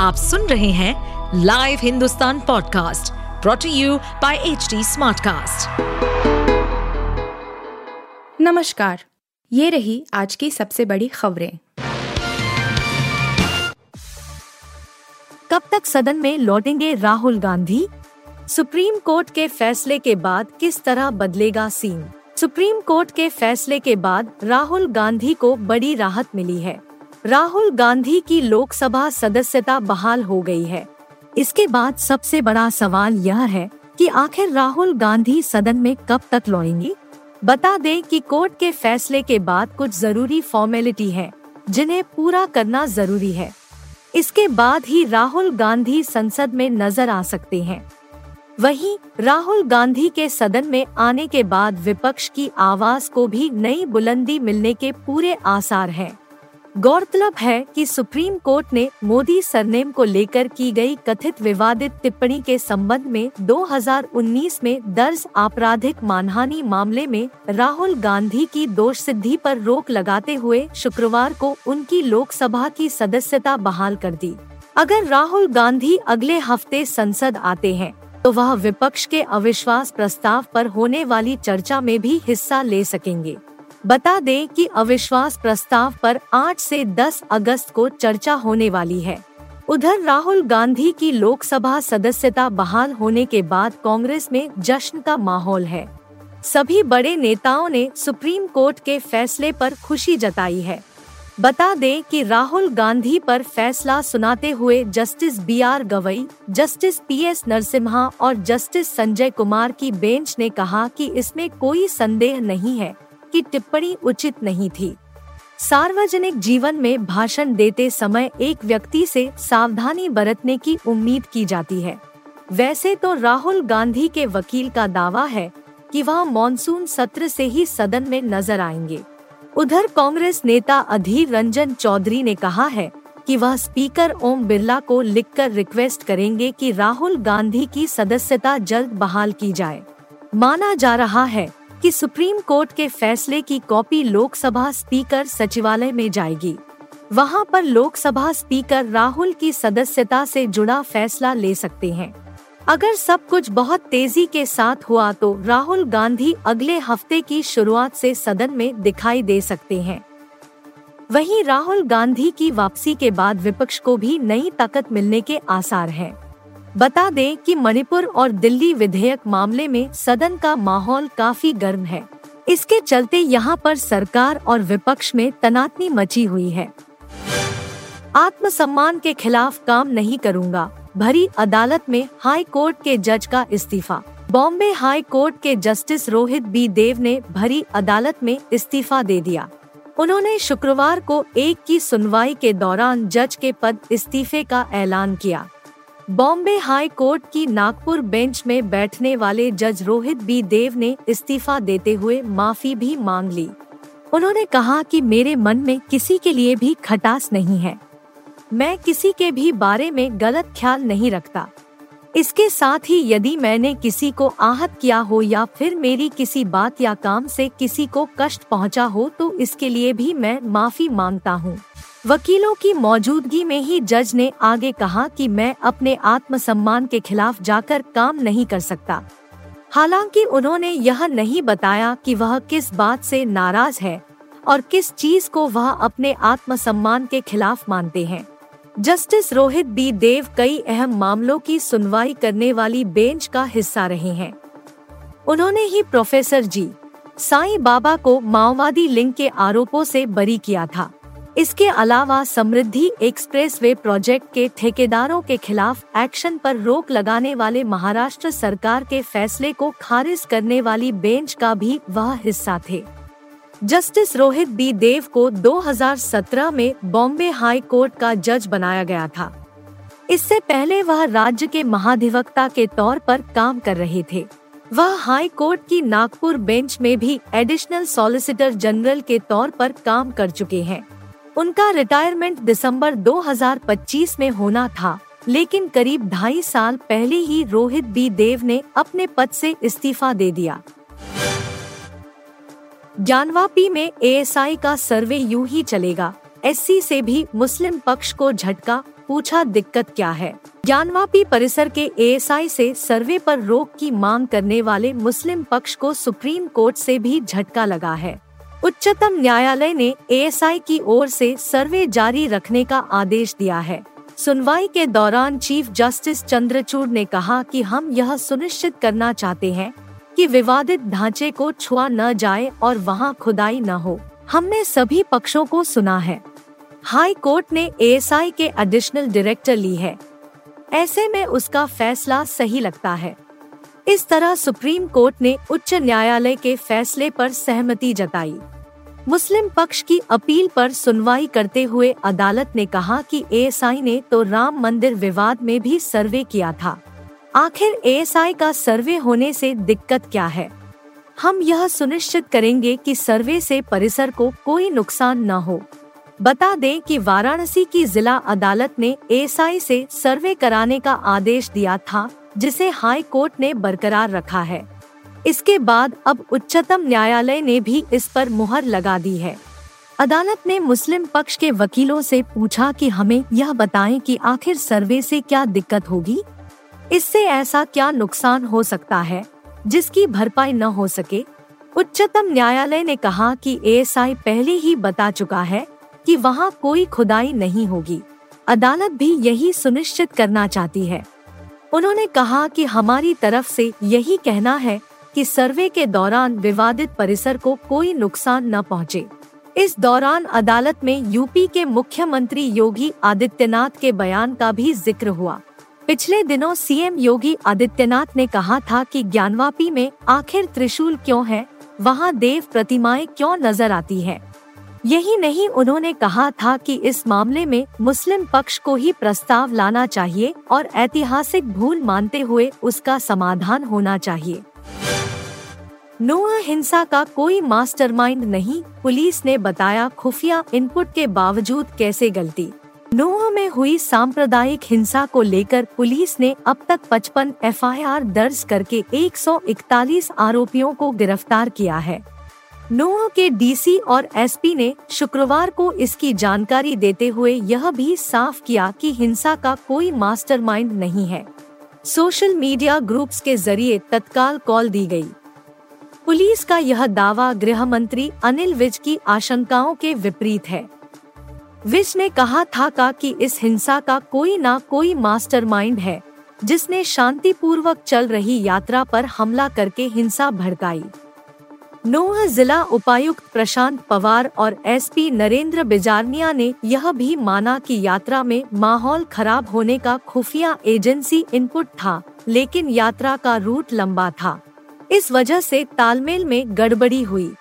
आप सुन रहे हैं live Hindustan podcast brought to you by H smartcast. नमस्कार, ये रही आज की सबसे बड़ी खबरें। कब तक सदन में लौटेंगे राहुल गांधी? सुप्रीम कोर्ट के फैसले के बाद किस तरह बदलेगा सीन? सुप्रीम कोर्ट के फैसले के बाद राहुल गांधी को बड़ी राहत मिली है। राहुल गांधी की लोकसभा सदस्यता बहाल हो गई है। इसके बाद सबसे बड़ा सवाल यह है कि आखिर राहुल गांधी सदन में कब तक लौटेंगे? बता दें कि कोर्ट के फैसले के बाद कुछ ज़रूरी फॉर्मेलिटी है, जिन्हें पूरा करना ज़रूरी है। इसके बाद ही राहुल गांधी संसद में नज़र आ सकते हैं। वहीं राहुल गांधी के सदन में आने के बाद विपक्ष की आवाज़ को भी नई बुलंदी मिलने के पूरे आसार हैं। गौरतलब है कि सुप्रीम कोर्ट ने मोदी सरनेम को लेकर की गई कथित विवादित टिप्पणी के संबंध में 2019 में दर्ज आपराधिक मानहानि मामले में राहुल गांधी की दोष सिद्धि पर रोक लगाते हुए शुक्रवार को उनकी लोकसभा की सदस्यता बहाल कर दी। अगर राहुल गांधी अगले हफ़्ते संसद आते हैं तो वह विपक्ष के अविश्वास प्रस्ताव पर होने वाली चर्चा में भी हिस्सा ले सकेंगे। बता दें कि अविश्वास प्रस्ताव पर 8 से 10 अगस्त को चर्चा होने वाली है। उधर राहुल गांधी की लोकसभा सदस्यता बहाल होने के बाद कांग्रेस में जश्न का माहौल है। सभी बड़े नेताओं ने सुप्रीम कोर्ट के फैसले पर खुशी जताई है। बता दें कि राहुल गांधी पर फैसला सुनाते हुए justice B R Gavai, justice P S Narasimha और जस्टिस संजय कुमार की बेंच ने कहा कि इसमें कोई संदेह नहीं है। कि टिप्पणी उचित नहीं थी। सार्वजनिक जीवन में भाषण देते समय एक व्यक्ति से सावधानी बरतने की उम्मीद की जाती है। वैसे तो राहुल गांधी के वकील का दावा है कि वह मानसून सत्र से ही सदन में नज़र आएँगे। उधर कांग्रेस नेता अधीर रंजन चौधरी ने कहा है कि वह स्पीकर ओम बिरला को लिखकर रिक्वेस्ट करेंगे कि राहुल गांधी की सदस्यता जल्द बहाल की जाए। माना जा रहा है कि सुप्रीम कोर्ट के फैसले की कॉपी लोकसभा स्पीकर सचिवालय में जाएगी। वहाँ पर लोकसभा स्पीकर राहुल की सदस्यता से जुड़ा फैसला ले सकते हैं। अगर सब कुछ बहुत तेज़ी के साथ हुआ तो राहुल गांधी अगले हफ़्ते की शुरुआत से सदन में दिखाई दे सकते हैं। वहीं राहुल गांधी की वापसी के बाद विपक्ष को भी नई ताकत मिलने के आसार हैं। बता दें कि मणिपुर और दिल्ली विधेयक मामले में सदन का माहौल काफ़ी गर्म है। इसके चलते यहाँ पर सरकार और विपक्ष में तनातनी मची हुई है। आत्मसम्मान के खिलाफ काम नहीं करूँगा, भरी अदालत में हाई कोर्ट के जज का इस्तीफा। बॉम्बे हाई कोर्ट के जस्टिस रोहित बी देव ने भरी अदालत में इस्तीफा दे दिया। उन्होंने शुक्रवार को एक की सुनवाई के दौरान जज के पद इस्तीफे का ऐलान किया। बॉम्बे हाई कोर्ट की नागपुर बेंच में बैठने वाले जज रोहित बी. देव ने इस्तीफा देते हुए माफ़ी भी मांग ली। उन्होंने कहा कि मेरे मन में किसी के लिए भी खटास नहीं है। मैं किसी के भी बारे में गलत ख्याल नहीं रखता। इसके साथ ही यदि मैंने किसी को आहत किया हो या फिर मेरी किसी बात या काम से किसी को कष्ट पहुँचा हो तो इसके लिए भी मैं माफ़ी माँगता हूँ। वकीलों की मौजूदगी में ही जज ने आगे कहा कि मैं अपने आत्मसम्मान के खिलाफ जाकर काम नहीं कर सकता। हालाँकि उन्होंने यह नहीं बताया कि वह किस बात से नाराज़ है और किस चीज़ को वह अपने आत्मसम्मान के खिलाफ मानते हैं। Justice Rohit B. देव कई अहम मामलों की सुनवाई करने वाली बेंच का हिस्सा रहे हैं। उन्होंने ही प्रोफेसर जी, साईं बाबा को माओवादी लिंग के आरोपों से बरी किया था। इसके अलावा समृद्धि एक्सप्रेस वे प्रोजेक्ट के ठेकेदारों के खिलाफ एक्शन पर रोक लगाने वाले महाराष्ट्र सरकार के फैसले को खारिज करने वाली बेंच का भी वह हिस्सा थे। Justice Rohit B. देव को 2017 में बॉम्बे हाई कोर्ट का जज बनाया गया था। इससे पहले वह राज्य के महाधिवक्ता के तौर पर काम कर रहे थे। वह हाई कोर्ट की नागपुर बेंच में भी एडिशनल सॉलिसिटर जनरल के तौर पर काम कर चुके हैं। उनका रिटायरमेंट दिसंबर 2025 में होना था, लेकिन करीब ढाई साल पहले ही रोहित बी. देव ने अपने पद से इस्तीफा दे दिया। जानवापी में एएसआई का सर्वे यूँ ही चलेगा। एससी से भी मुस्लिम पक्ष को झटका, पूछा दिक्कत क्या है? जानवापी परिसर के एएसआई से सर्वे पर रोक की मांग करने वाले मुस्लिम पक्ष को सुप्रीम कोर्ट से भी झटका लगा है। उच्चतम न्यायालय ने एएसआई की ओर से सर्वे जारी रखने का आदेश दिया है। सुनवाई के दौरान चीफ जस्टिस चंद्रचूड़ ने कहा कि हम यह सुनिश्चित करना चाहते हैं कि विवादित ढांचे को छुआ न जाए और वहाँ खुदाई न हो। हमने सभी पक्षों को सुना है। हाई कोर्ट ने एएसआई के एडिशनल डायरेक्टर ली है। ऐसे में उसका फैसला सही लगता है। इस तरह सुप्रीम कोर्ट ने उच्च न्यायालय के फैसले पर सहमति जताई। मुस्लिम पक्ष की अपील पर सुनवाई करते हुए अदालत ने कहा कि एएसआई ने तो राम मंदिर विवाद में भी सर्वे किया था। आखिर एएसआई का सर्वे होने से दिक्कत क्या है? हम यह सुनिश्चित करेंगे कि सर्वे से परिसर को कोई नुकसान न हो। बता दें कि वाराणसी की जिला अदालत ने एएसआई से सर्वे कराने का आदेश दिया था जिसे हाई कोर्ट ने बरकरार रखा है। इसके बाद अब उच्चतम न्यायालय ने भी इस पर मुहर लगा दी है। अदालत ने मुस्लिम पक्ष के वकीलों से पूछा कि हमें यह बताएँ कि आखिर सर्वे से क्या दिक्कत होगी? इससे ऐसा क्या नुकसान हो सकता है, जिसकी भरपाई न हो सके? उच्चतम न्यायालय ने कहा कि एएसआई पहले ही बता चुका है कि वहाँ कोई खुदाई नहीं होगी। अदालत भी यही सुनिश्चित करना चाहती है। उन्होंने कहा कि हमारी तरफ़ से यही कहना है कि सर्वे के दौरान विवादित परिसर को कोई नुकसान न पहुँचे। इस दौरान अदालत में यूपी के मुख्यमंत्री योगी आदित्यनाथ के बयान का भी ज़िक्र हुआ। पिछले दिनों सीएम योगी आदित्यनाथ ने कहा था कि ज्ञानवापी में आखिर त्रिशूल क्यों है? वहाँ देव प्रतिमाएँ क्यों नज़र आती है? यही नहीं उन्होंने कहा था कि इस मामले में मुस्लिम पक्ष को ही प्रस्ताव लाना चाहिए और ऐतिहासिक भूल मानते हुए उसका समाधान होना चाहिए। नोआ हिंसा का कोई मास्टरमाइंड नहीं, पुलिस ने बताया खुफिया इनपुट के बावजूद कैसे गलती। नोआ में हुई सांप्रदायिक हिंसा को लेकर पुलिस ने अब तक 55 एफआईआर दर्ज करके 141 आरोपियों को गिरफ़्तार किया है। नोआ के डीसी और एसपी ने शुक्रवार को इसकी जानकारी देते हुए यह भी साफ़ किया कि हिंसा का कोई मास्टरमाइंड नहीं है। सोशल मीडिया ग्रुप्स के ज़रिए तत्काल कॉल दी गई। पुलिस का यह दावा गृह मंत्री अनिल विज की आशंकाओं के विपरीत है। विज ने कहा था का कि इस हिंसा का कोई ना कोई मास्टरमाइंड है, जिसने शांतिपूर्वक चल रही यात्रा पर हमला करके हिंसा भड़काई। नोह जिला उपायुक्त प्रशांत पवार और एसपी नरेंद्र बिजारनिया ने यह भी माना कि यात्रा में माहौल खराब होने का खुफिया एजेंसी इनपुट था, लेकिन यात्रा का रूट लंबा था। इस वजह से तालमेल में गड़बड़ी हुई।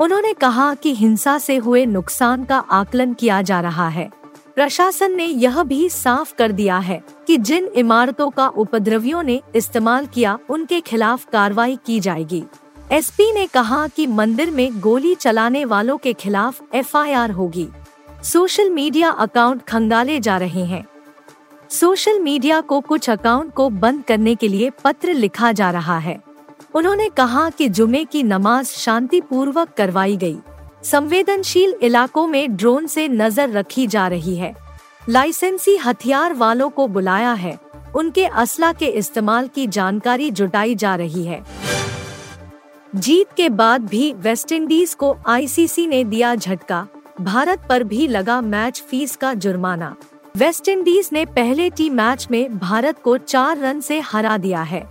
उन्होंने कहा कि हिंसा से हुए नुकसान का आकलन किया जा रहा है। प्रशासन ने यह भी साफ़ कर दिया है कि जिन इमारतों का उपद्रवियों ने इस्तेमाल किया, उनके खिलाफ कार्रवाई की जाएगी। एसपी ने कहा कि मंदिर में गोली चलाने वालों के खिलाफ एफआईआर होगी। सोशल मीडिया अकाउंट खंगाले जा रहे हैं। सोशल मीडिया को कुछ अकाउंट को बंद करने के लिए पत्र लिखा जा रहा है। उन्होंने कहा कि जुमे की नमाज़ शांति पूर्वक करवाई गई। संवेदनशील इलाकों में ड्रोन से नज़र रखी जा रही है। लाइसेंसी हथियार वालों को बुलाया है। उनके असला के इस्तेमाल की जानकारी जुटाई जा रही है। जीत के बाद भी वेस्टइंडीज को आईसीसी ने दिया झटका। भारत पर भी लगा मैच फ़ीस का जुर्माना। वेस्टइंडीज ने पहले टी मैच में भारत को चार रन से हरा दिया है।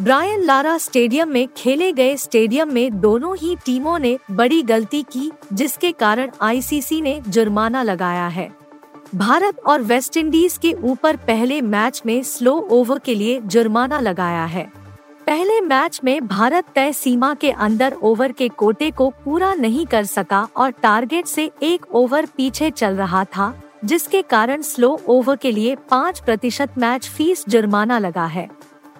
ब्रायन लारा स्टेडियम में खेले गए स्टेडियम में दोनों ही टीमों ने बड़ी गलती की, जिसके कारण आईसीसी ने जुर्माना लगाया है। भारत और वेस्टइंडीज के ऊपर पहले मैच में स्लो ओवर के लिए जुर्माना लगाया है। पहले मैच में भारत तय सीमा के अंदर ओवर के कोटे को पूरा नहीं कर सका और टारगेट से एक ओवर पीछे चल रहा था, जिसके कारण स्लो ओवर के लिए पाँच प्रतिशत मैच फ़ीस जुर्माना लगा है।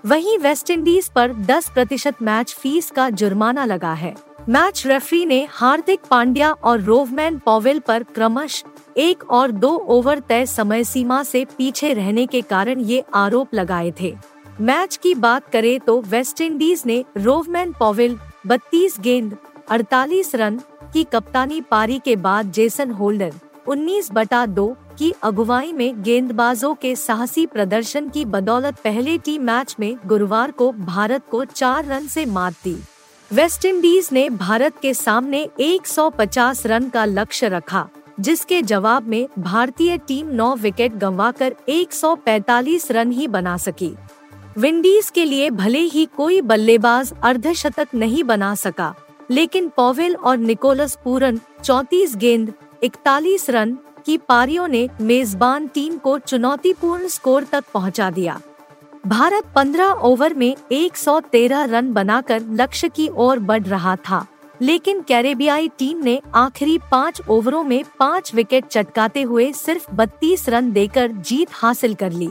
वहीं वेस्टइंडीज पर 10 प्रतिशत मैच फ़ीस का जुर्माना लगा है। मैच रेफरी ने हार्दिक पांड्या और रोवमैन पॉवेल पर क्रमश एक और दो ओवर तय समय सीमा से पीछे रहने के कारण ये आरोप लगाए थे। मैच की बात करें तो वेस्टइंडीज ने रोवमैन पॉविल 32 गेंद 48 रन की कप्तानी पारी के बाद जेसन होल्डर 19 बटा दो की अगुवाई में गेंदबाजों के साहसी प्रदर्शन की बदौलत पहले टी मैच में गुरुवार को भारत को चार रन से मात दी। वेस्टइंडीज ने भारत के सामने 150 रन का लक्ष्य रखा, जिसके जवाब में भारतीय टीम 9 विकेट गंवाकर 145 रन ही बना सकी। विंडीज के लिए भले ही कोई बल्लेबाज अर्धशतक नहीं बना सका, लेकिन पॉवेल और निकोलस पूरन 34 गेंद 41 रन की पारियों ने मेजबान टीम को चुनौतीपूर्ण स्कोर तक पहुँचा दिया। भारत 15 ओवर में 113 रन बनाकर लक्ष्य की ओर बढ़ रहा था, लेकिन कैरेबियाई टीम ने आखिरी पाँच ओवरों में पाँच विकेट चटकाते हुए सिर्फ़ 32 रन देकर जीत हासिल कर ली।